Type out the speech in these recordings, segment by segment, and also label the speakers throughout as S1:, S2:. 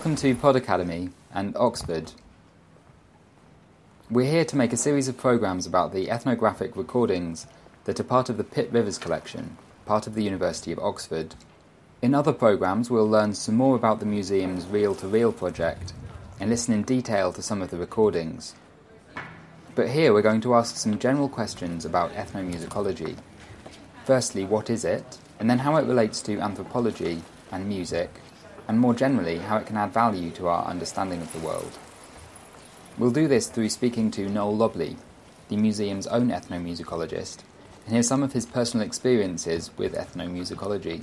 S1: Welcome to Pod Academy and Oxford. We're here to make a series of programmes about the ethnographic recordings that are part of the Pitt Rivers collection, part of the University of Oxford. In other programmes, we'll learn some more about the museum's Reel to Reel project and listen in detail to some of the recordings. But here we're going to ask some general questions about ethnomusicology. Firstly, what is it? And then how it relates to anthropology and music, and more generally, how it can add value to our understanding of the world. We'll do this through speaking to Noel Lobley, the museum's own ethnomusicologist, and hear some of his personal experiences with ethnomusicology.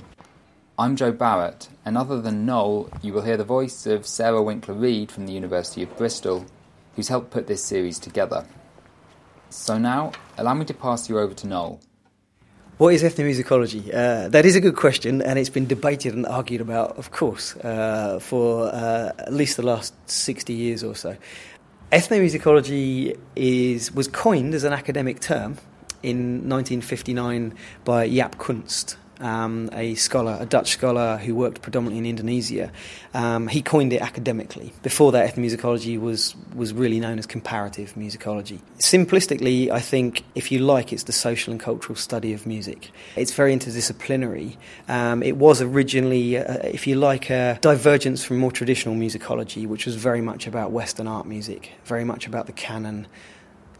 S1: I'm Jo Barratt, and other than Noel, you will hear the voice of Sarah Winkler Reid from the University of Bristol, who's helped put this series together. So now, allow me to pass you over to Noel.
S2: What is ethnomusicology? Uh, that is a good question, and it's been debated and argued about, of course, uh, for uh, at least the last 60 years or so. Ethnomusicology is, was coined as an academic term in 1959 by Jaap Kunst, um, a scholar, a Dutch scholar who worked predominantly in Indonesia. Um, he coined it academically. Before that, ethnomusicology was, was really known as comparative musicology. Simplistically, I think, if you like, it's the social and cultural study of music. It's very interdisciplinary. Um, it was originally, uh, if you like, a divergence from more traditional musicology, which was very much about Western art music, very much about the canon.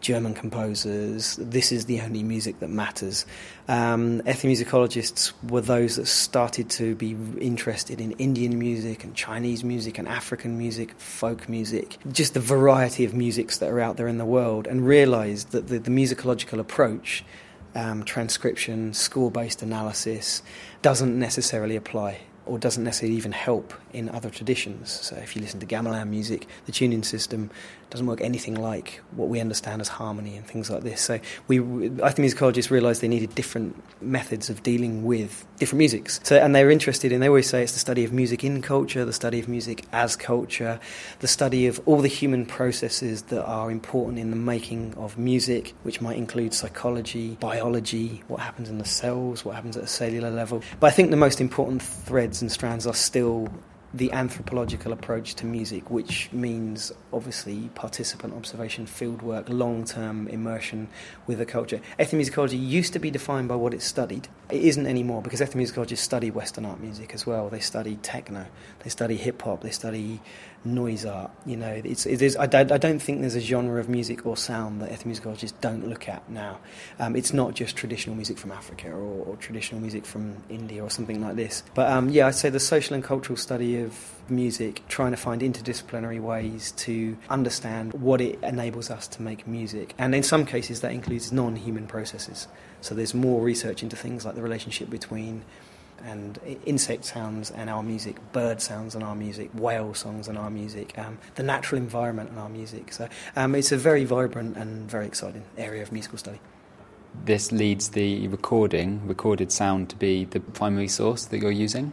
S2: German composers. This is the only music that matters. Um, ethnomusicologists were those that started to be interested in Indian music and Chinese music and African music, folk music, just the variety of musics that are out there in the world, and realized that the, the musicological approach, um, transcription, score based analysis, doesn't necessarily apply or doesn't necessarily even help in other traditions. So if you listen to gamelan music, the tuning system doesn't work anything like what we understand as harmony and things like this. So we, I think musicologists realised they needed different methods of dealing with different musics. So and they were interested in. They always say it's the study of music in culture, the study of music as culture, the study of all the human processes that are important in the making of music, which might include psychology, biology, what happens in the cells, what happens at a cellular level. But I think the most important threads and strands are still the anthropological approach to music, which means obviously participant observation, fieldwork, long term immersion with a culture. Ethnomusicology used to be defined by what it studied. It isn't anymore because ethnomusicologists study Western art music as well. They study techno, they study hip hop, they study noise art. You know, it's, it is, I, don't, I don't think there's a genre of music or sound that ethnomusicologists don't look at now. Um, it's not just traditional music from Africa or, or, traditional music from India or something like this. But um, yeah, I'd say the social and cultural study of music, trying to find interdisciplinary ways to understand what it enables us to make music. And in some cases, that includes non human processes. So there's more research into things like the relationship between and insect sounds and our music, bird sounds and our music, whale songs and our music, um, the natural environment and our music. So um, it's a very vibrant and very exciting area of musical study.
S1: This leads the recording, recorded sound, to be the primary source that you're using?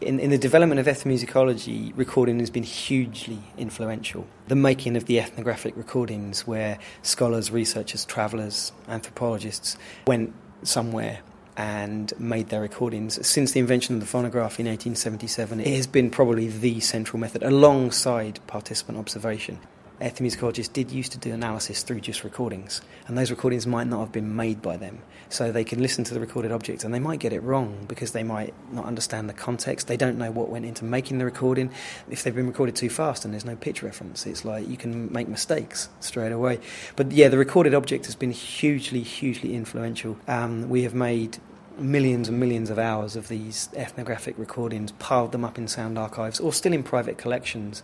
S2: In, in, the development of ethnomusicology, recording has been hugely influential. The making of the ethnographic recordings, where scholars, researchers, travellers, anthropologists went somewhere and made their recordings. Since the invention of the phonograph in 1877, it has been probably the central method alongside participant observation. Ethnomusicologists did used to do analysis through just recordings, and those recordings might not have been made by them. So they can listen to the recorded object and they might get it wrong because they might not understand the context. They don't know what went into making the recording. If they've been recorded too fast and there's no pitch reference, it's like you can make mistakes straight away. But yeah, the recorded object has been hugely, hugely influential. Um, we have made millions and millions of hours of these ethnographic recordings, piled them up in sound archives or still in private collections.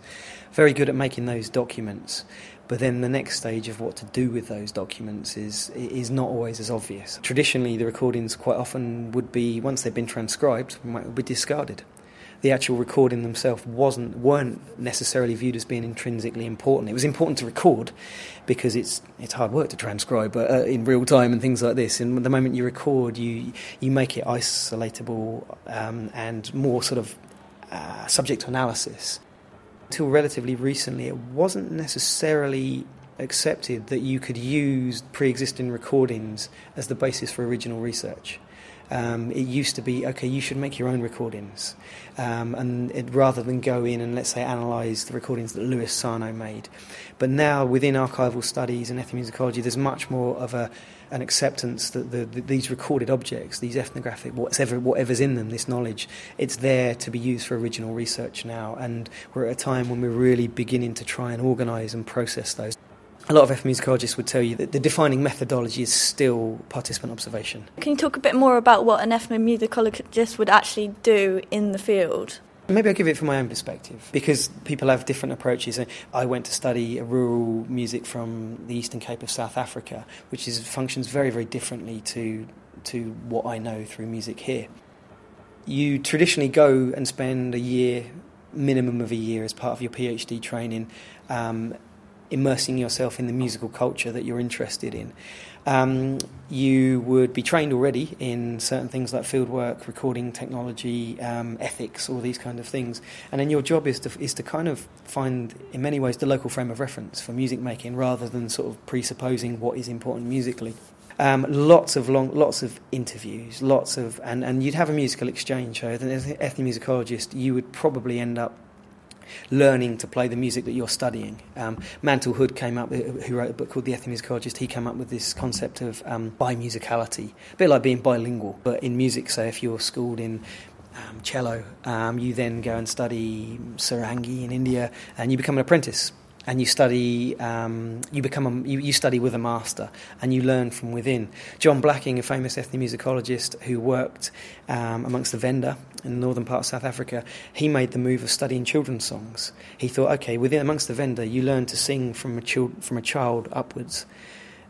S2: Very good at making those documents. But then the next stage of what to do with those documents is is not always as obvious. Traditionally, the recordings quite often would be once they've been transcribed, might be discarded the actual recording themselves wasn't weren't necessarily viewed as being intrinsically important. It was important to record because it's it's hard work to transcribe uh, in real time and things like this. And the moment you record, you you make it isolatable um, and more sort of uh, subject to analysis. Until relatively recently, it wasn't necessarily accepted that you could use pre-existing recordings as the basis for original research. Um, it used to be okay, you should make your own recordings, um, and it, rather than go in and let's say analyse the recordings that Louis Sarno made. But now within archival studies and ethnomusicology, there's much more of a an acceptance that the, the, these recorded objects, these ethnographic, whatever, whatever's in them, this knowledge, it's there to be used for original research now. And we're at a time when we're really beginning to try and organise and process those. A lot of ethnomusicologists would tell you that the defining methodology is still participant observation.
S3: Can you talk a bit more about what an ethnomusicologist would actually do in the field?
S2: Maybe I'll give it from my own perspective because people have different approaches. I went to study rural music from the Eastern Cape of South Africa, which is, functions very, very differently to, to what I know through music here. You traditionally go and spend a year, minimum of a year, as part of your PhD training, um, immersing yourself in the musical culture that you're interested in. Um, you would be trained already in certain things like fieldwork, recording technology, um, ethics, all these kind of things. And then your job is to, is to kind of find, in many ways, the local frame of reference for music making rather than sort of presupposing what is important musically. Um, lots of long, lots of interviews, lots of, and, and you'd have a musical exchange. So, as an ethnomusicologist, you would probably end up learning to play the music that you're studying. Um, Mantle Hood came up, who wrote a book called The Ethnomusicologist, he came up with this concept of um, bimusicality, a bit like being bilingual, but in music, so if you're schooled in um, cello, um, you then go and study sarangi in India and you become an apprentice and you study, um, you become a, you, you, study with a master, and you learn from within. John Blacking, a famous ethnomusicologist who worked um, amongst the Venda in the northern part of South Africa, he made the move of studying children's songs. He thought, okay, within amongst the Venda, you learn to sing from a child, from a child upwards.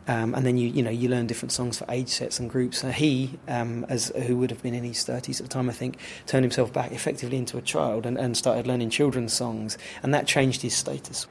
S2: Um, and then you you know you learn different songs for age sets and groups. And he, um, as who would have been in his thirties at the time, I think, turned himself back effectively into a child and, and started learning children's songs, and that changed his status.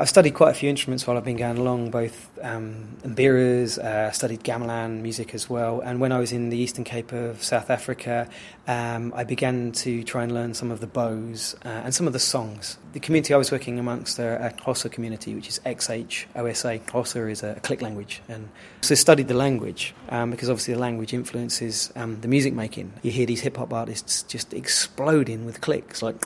S2: I've studied quite a few instruments while I've been going along, both um, mbiras, uh, studied gamelan music as well. And when I was in the Eastern Cape of South Africa, um, I began to try and learn some of the bows uh, and some of the songs. The community I was working amongst are a Xhosa community, which is XHOSA. Xhosa is a click language. And so I studied the language um, because obviously the language influences um, the music making. You hear these hip hop artists just exploding with clicks, like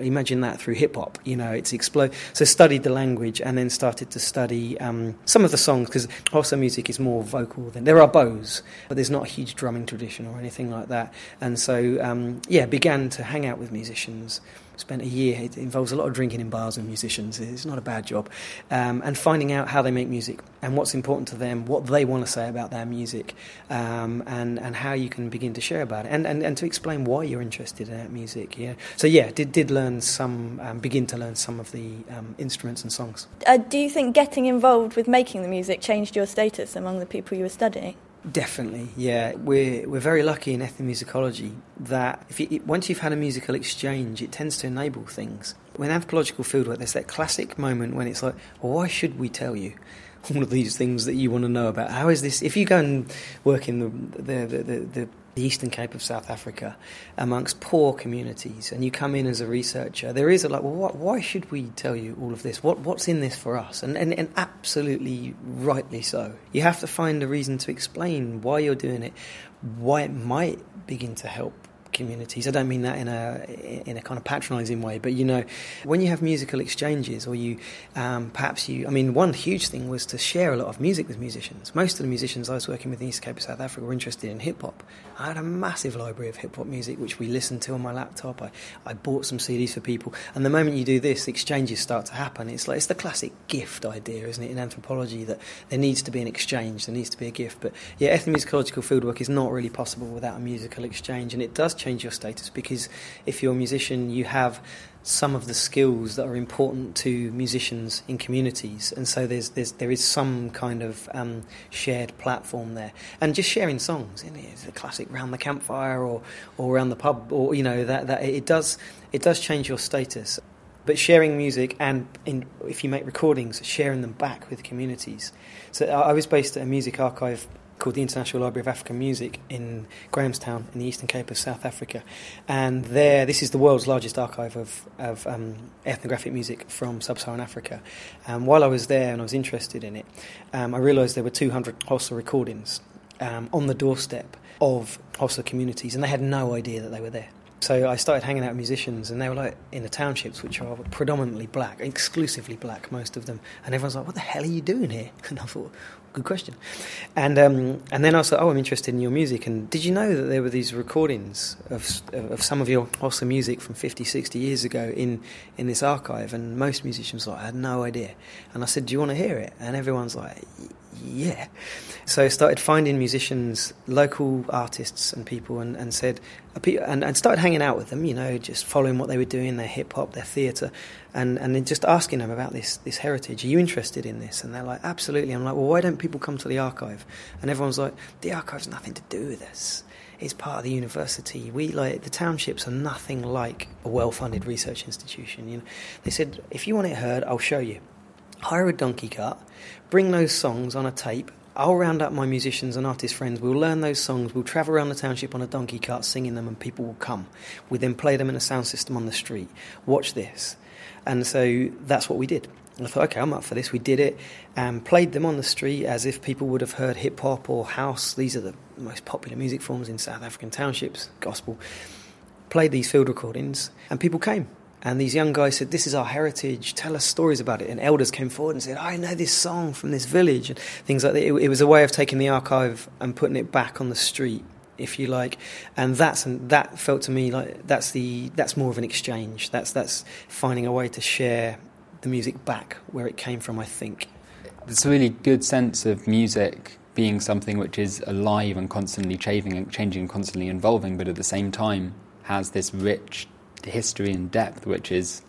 S2: Imagine that through hip hop. You know, it's explode. So studied the language and then started to study um, some of the songs because Xhosa music is more vocal than there are bows, but there's not a huge drumming tradition or anything like that. And so um, yeah, began to hang out with musicians spent a year. It involves a lot of drinking in bars and musicians. It's not a bad job. Um, and finding out how they make music and what's important to them, what they want to say about their music, um, and, and how you can begin to share about it, and, and, and to explain why you're interested in that music. Yeah. So, yeah, did, did learn some, um, begin to learn some of the um, instruments and songs.
S3: Uh, do you think getting involved with making the music changed your status among the people you were studying?
S2: Definitely, yeah. We're we're very lucky in ethnomusicology that if you, once you've had a musical exchange, it tends to enable things. When anthropological fieldwork, there's that classic moment when it's like, well, why should we tell you? all of these things that you want to know about. How is this? If you go and work in the the, the, the, the Eastern Cape of South Africa amongst poor communities, and you come in as a researcher, there is a like, well, what, why should we tell you all of this? What, what's in this for us? And, and, and absolutely rightly so. You have to find a reason to explain why you're doing it, why it might begin to help communities. I don't mean that in a in a kind of patronising way, but you know, when you have musical exchanges, or you um, perhaps you, I mean, one huge thing was to share a lot of music with musicians. Most of the musicians I was working with in East Cape of South Africa were interested in hip hop. I had a massive library of hip hop music which we listened to on my laptop. I, I bought some CDs for people, and the moment you do this, exchanges start to happen. It's like it's the classic gift idea, isn't it, in anthropology that there needs to be an exchange, there needs to be a gift. But yeah, ethnomusicological fieldwork is not really possible without a musical exchange, and it does change your status because if you're a musician, you have some of the skills that are important to musicians in communities, and so there's, there's there is some kind of um, shared platform there, and just sharing songs. You know, it's a classic round the campfire or or around the pub, or you know that that it does it does change your status. But sharing music and in, if you make recordings, sharing them back with communities. So I was based at a music archive called the International Library of African Music in Grahamstown in the Eastern Cape of South Africa. And there, this is the world's largest archive of, of um, ethnographic music from sub Saharan Africa. And while I was there and I was interested in it, um, I realised there were 200 Xhosa recordings um, on the doorstep of Xhosa communities, and they had no idea that they were there. So I started hanging out with musicians, and they were like in the townships, which are predominantly black, exclusively black, most of them. And everyone's like, "What the hell are you doing here?" And I thought, "Good question." And um, and then I was like, "Oh, I'm interested in your music." And did you know that there were these recordings of of some of your awesome music from 50, 60 years ago in in this archive? And most musicians like, "I had no idea." And I said, "Do you want to hear it?" And everyone's like, yeah. So I started finding musicians, local artists and people, and, and said, uh, and, and started hanging out with them, you know, just following what they were doing, their hip hop, their theatre, and, and then just asking them about this, this heritage. Are you interested in this? And they're like, absolutely. I'm like, well, why don't people come to the archive? And everyone's like, the archive's nothing to do with us. It's part of the university. We like the townships are nothing like a well-funded research institution. You know, they said if you want it heard, I'll show you hire a donkey cart, bring those songs on a tape. I'll round up my musicians and artist friends. We'll learn those songs. We'll travel around the township on a donkey cart singing them, and people will come. We then play them in a sound system on the street. Watch this. And so that's what we did. And I thought, okay, I'm up for this. We did it and played them on the street as if people would have heard hip hop or house. These are the most popular music forms in South African townships, gospel. Played these field recordings, and people came. And these young guys said, This is our heritage, tell us stories about it. And elders came forward and said, I know this song from this village, and things like that. It, it was a way of taking the archive and putting it back on the street, if you like. And that's and that felt to me like that's the that's more of an exchange. That's that's finding a way to share the music back where it came from, I think.
S1: It's a really good sense of music being something which is alive and constantly changing and changing and constantly evolving, but at the same time has this rich history and depth which is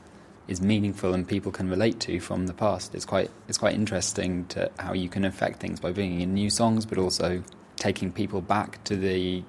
S1: is meaningful and people can relate to from the past. It's quite it's quite interesting to how you can affect things by bringing in new songs, but also taking people back to the,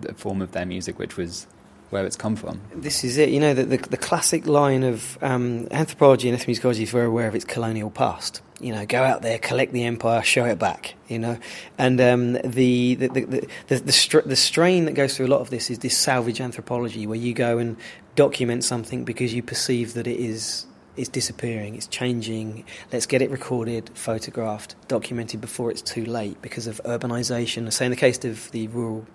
S1: the form of their music, which was where it's come from.
S2: This is it. You know, the, the, the classic line of um, anthropology and ethnomusicology is very aware of its colonial past. You know, go out there, collect the empire, show it back. You know, and um, the the the the, the, str- the strain that goes through a lot of this is this salvage anthropology, where you go and document something because you perceive that it is is disappearing, it's changing. Let's get it recorded, photographed, documented before it's too late because of urbanisation. Say in the case of the rural,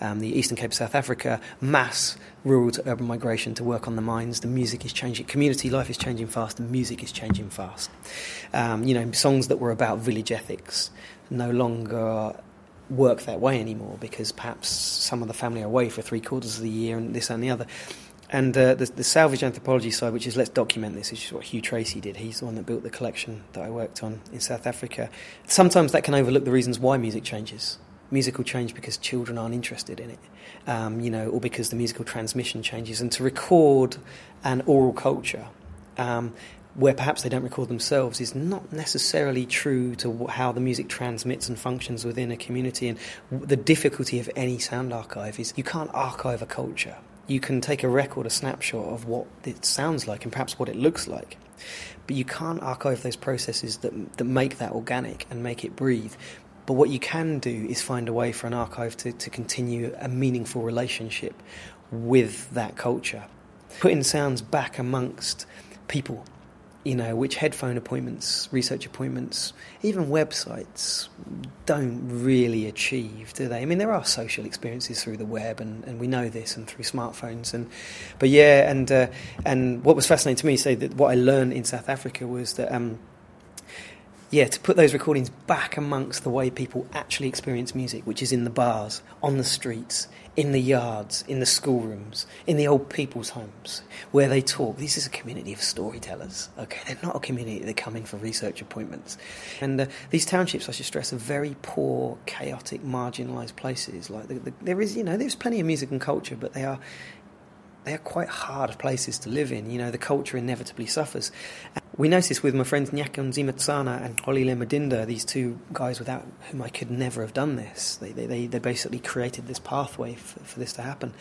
S2: um, the Eastern Cape of South Africa, mass rural to urban migration to work on the mines. The music is changing, community life is changing fast, the music is changing fast. Um, you know, songs that were about village ethics no longer work that way anymore because perhaps some of the family are away for three quarters of the year and this and the other. And uh, the, the, salvage anthropology side, which is let's document this, which is what Hugh Tracey did. He's the one that built the collection that I worked on in South Africa. Sometimes that can overlook the reasons why music changes. Music will change because children aren't interested in it, um, you know, or because the musical transmission changes. And to record an oral culture um, where perhaps they don't record themselves is not necessarily true to how the music transmits and functions within a community. And the difficulty of any sound archive is you can't archive a culture you can take a record, a snapshot of what it sounds like and perhaps what it looks like. But you can't archive those processes that, that make that organic and make it breathe. But what you can do is find a way for an archive to, to continue a meaningful relationship with that culture. Putting sounds back amongst people you know, which headphone appointments, research appointments, even websites don't really achieve, do they? I mean, there are social experiences through the web, and, and we know this, and through smartphones, and but yeah, and uh, and what was fascinating to me, say that what I learned in South Africa was that. Um, yeah, to put those recordings back amongst the way people actually experience music, which is in the bars, on the streets, in the yards, in the schoolrooms, in the old people's homes, where they talk. This is a community of storytellers. Okay, they're not a community that come in for research appointments. And uh, these townships, I should stress, are very poor, chaotic, marginalised places. Like the, the, there is, you know, there's plenty of music and culture, but they are they are quite hard places to live in. You know, the culture inevitably suffers. We noticed with my friends Nyakunzi Matsana and Xolile Madinda, these two guys without whom I could never have done this. They, they, they basically created this pathway for, for this to happen.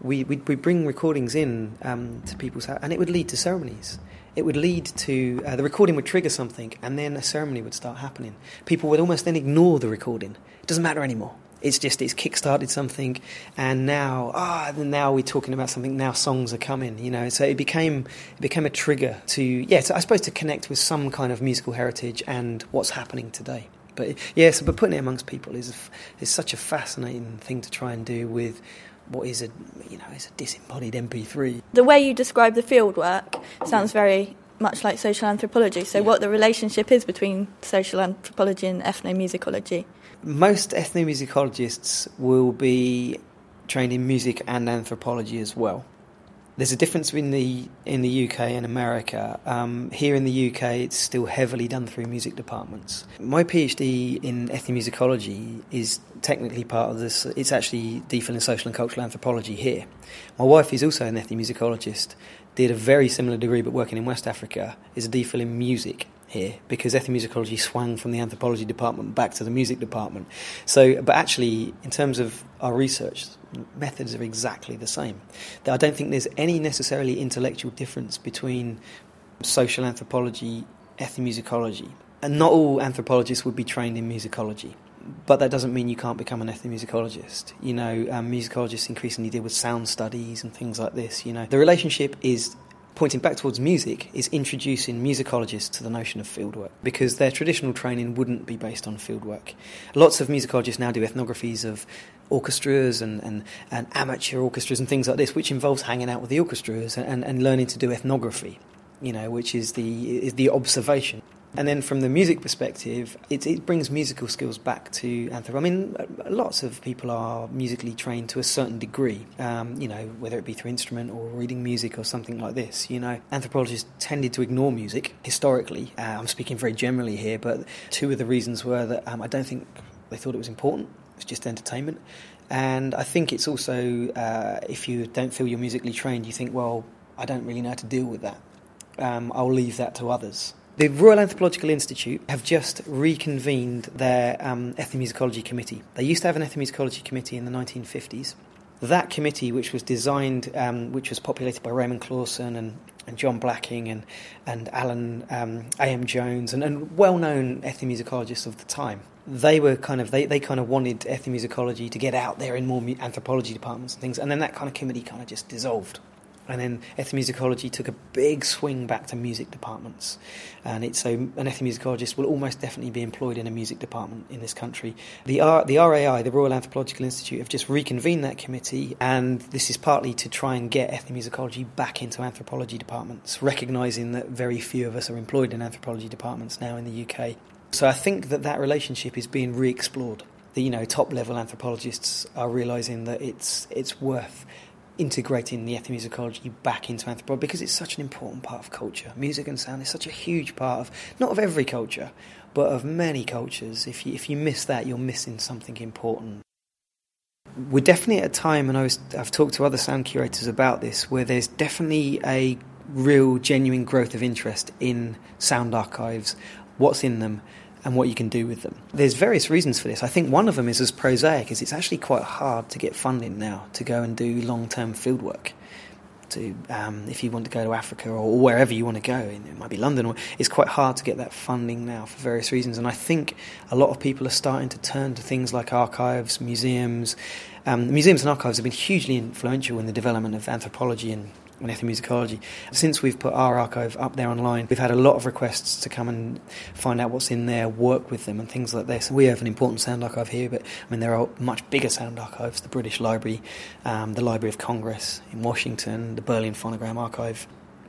S2: We, we, we bring recordings in um, to people's house, and it would lead to ceremonies. It would lead to uh, the recording would trigger something, and then a ceremony would start happening. People would almost then ignore the recording. It doesn't matter anymore. It's just it's kick-started something, and now ah now we're talking about something. Now songs are coming, you know. So it became it became a trigger to yeah, I suppose to connect with some kind of musical heritage and what's happening today. But yes, but putting it amongst people is is such a fascinating thing to try and do with what is a you know is a disembodied MP3.
S3: The way you describe the fieldwork sounds very much like social anthropology. So, yeah. what the relationship is between social anthropology and ethnomusicology?
S2: Most ethnomusicologists will be trained in music and anthropology as well. There's a difference in the in the UK and America. Um, here in the UK, it's still heavily done through music departments. My PhD in ethnomusicology is technically part of this. It's actually DPhil in social and cultural anthropology here. My wife is also an ethnomusicologist. Did a very similar degree, but working in West Africa. Is a DPhil in music here because ethnomusicology swung from the anthropology department back to the music department. So, but actually, in terms of our research, methods are exactly the same. I don't think there's any necessarily intellectual difference between social anthropology, ethnomusicology, and not all anthropologists would be trained in musicology. But that doesn't mean you can't become an ethnomusicologist. You know, um, musicologists increasingly deal with sound studies and things like this. You know, the relationship is pointing back towards music is introducing musicologists to the notion of fieldwork because their traditional training wouldn't be based on fieldwork. Lots of musicologists now do ethnographies of orchestras and, and, and amateur orchestras and things like this, which involves hanging out with the orchestras and, and learning to do ethnography, you know, which is the, is the observation. And then from the music perspective, it, it brings musical skills back to anthropology. I mean, lots of people are musically trained to a certain degree, um, you know, whether it be through instrument or reading music or something like this. You know, anthropologists tended to ignore music historically. Uh, I'm speaking very generally here, but two of the reasons were that um, I don't think they thought it was important. It's just entertainment. And I think it's also, uh, if you don't feel you're musically trained, you think, well, I don't really know how to deal with that. Um, I'll leave that to others. The Royal Anthropological Institute have just reconvened their um, ethnomusicology committee. They used to have an ethnomusicology committee in the 1950s. That committee, which was designed, um, which was populated by Raymond Clausen and, and John Blacking and, and Alan um, A.M. Jones and, and well known ethnomusicologists of the time, they were kind of they, they kind of wanted ethnomusicology to get out there in more anthropology departments and things, and then that kind of committee kind of just dissolved. And then ethnomusicology took a big swing back to music departments. And it's so an ethnomusicologist will almost definitely be employed in a music department in this country. The, R, the RAI, the Royal Anthropological Institute, have just reconvened that committee, and this is partly to try and get ethnomusicology back into anthropology departments, recognising that very few of us are employed in anthropology departments now in the UK. So I think that that relationship is being re-explored. The you know top level anthropologists are realising that it's it's worth integrating the ethnomusicology back into anthropology because it's such an important part of culture. Music and sound is such a huge part of not of every culture, but of many cultures. If you, if you miss that, you're missing something important. We're definitely at a time, and I was, I've talked to other sound curators about this, where there's definitely a real, genuine growth of interest in sound archives, what's in them, and what you can do with them. There's various reasons for this. I think one of them is as prosaic as it's actually quite hard to get funding now to go and do long-term field work. To um, if you want to go to Africa or wherever you want to go, it might be London. It's quite hard to get that funding now for various reasons, and I think a lot of people are starting to turn to things like archives, museums. Um, museums and archives have been hugely influential in the development of anthropology and and ethnomusicology. Since we've put our archive up there online, we've had a lot of requests to come and find out what's in there, work with them, and things like this. We have an important sound archive here, but I mean, there are much bigger sound archives the British Library, um, the Library of Congress in Washington, the Berlin Phonogram Archive.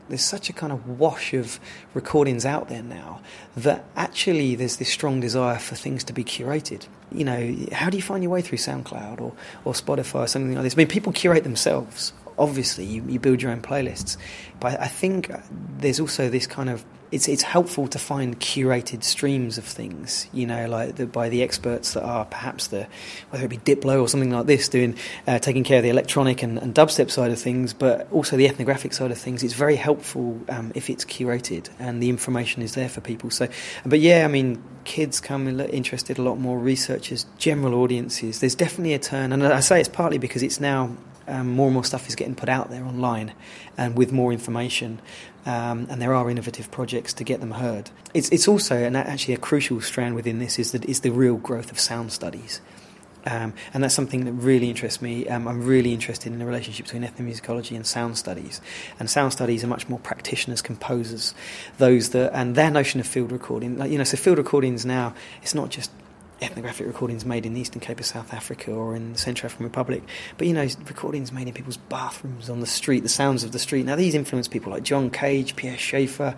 S2: There's such a kind of wash of recordings out there now that actually there's this strong desire for things to be curated. You know, how do you find your way through SoundCloud or, or Spotify or something like this? I mean, people curate themselves obviously you, you build your own playlists but i think there's also this kind of it's it's helpful to find curated streams of things, you know, like the, by the experts that are perhaps the whether it be Diplo or something like this, doing uh, taking care of the electronic and, and, dubstep side of things, but also the ethnographic side of things. It's very helpful um, if it's curated and the information is there for people. So, but yeah, I mean, kids come interested a lot more, researchers, general audiences. There's definitely a turn, and I say it's partly because it's now um, more and more stuff is getting put out there online and with more information. Um, and there are innovative projects to get them heard. It's, it's also, and actually a crucial strand within this is that is the real growth of sound studies. Um, and that's something that really interests me. Um, I'm really interested in the relationship between ethnomusicology and sound studies. And sound studies are much more practitioners, composers, those that, and their notion of field recording, like, you know, so field recordings now, it's not just ethnographic recordings made in the Eastern Cape of South Africa or in the Central African Republic, but you know, recordings made in people's bathrooms on the street, the sounds of the street. Now, these influence people like John Cage, Pierre Schaeffer,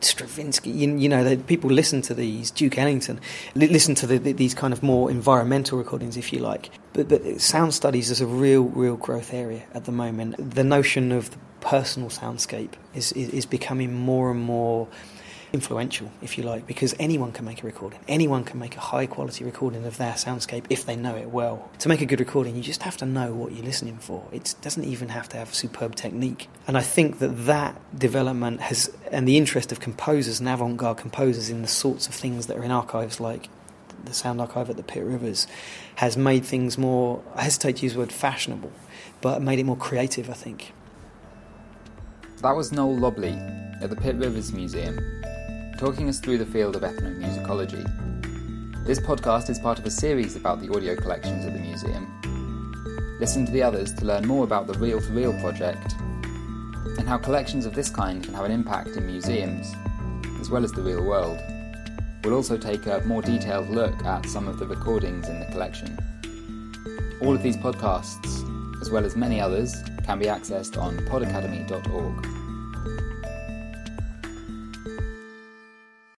S2: Stravinsky. You, you know, people listen to these, Duke Ellington, li- listen to the, the, these kind of more environmental recordings, if you like. But, but sound studies is a real, real growth area at the moment. The notion of the personal soundscape is, is, is becoming more and more influential, if you like, because anyone can make a recording. Anyone can make a high quality recording of their soundscape if they know it well. To make a good recording, you just have to know what you're listening for. It doesn't even have to have superb technique. And I think that that development has, and the interest of composers and avant garde composers in the sorts of things that are in archives like the Sound Archive at the Pitt Rivers, has made things more, I hesitate to use the word fashionable, but made it more creative, I think.
S1: That was Noel Lobley at the Pitt Rivers Museum talking us through the field of ethnomusicology. This podcast is part of a series about the audio collections at the museum. Listen to the others to learn more about the Reel to Reel project and how collections of this kind can have an impact in museums, as well as the real world. We'll also take a more detailed look at some of the recordings in the collection. All of these podcasts, as well as many others, can be accessed on podacademy.org.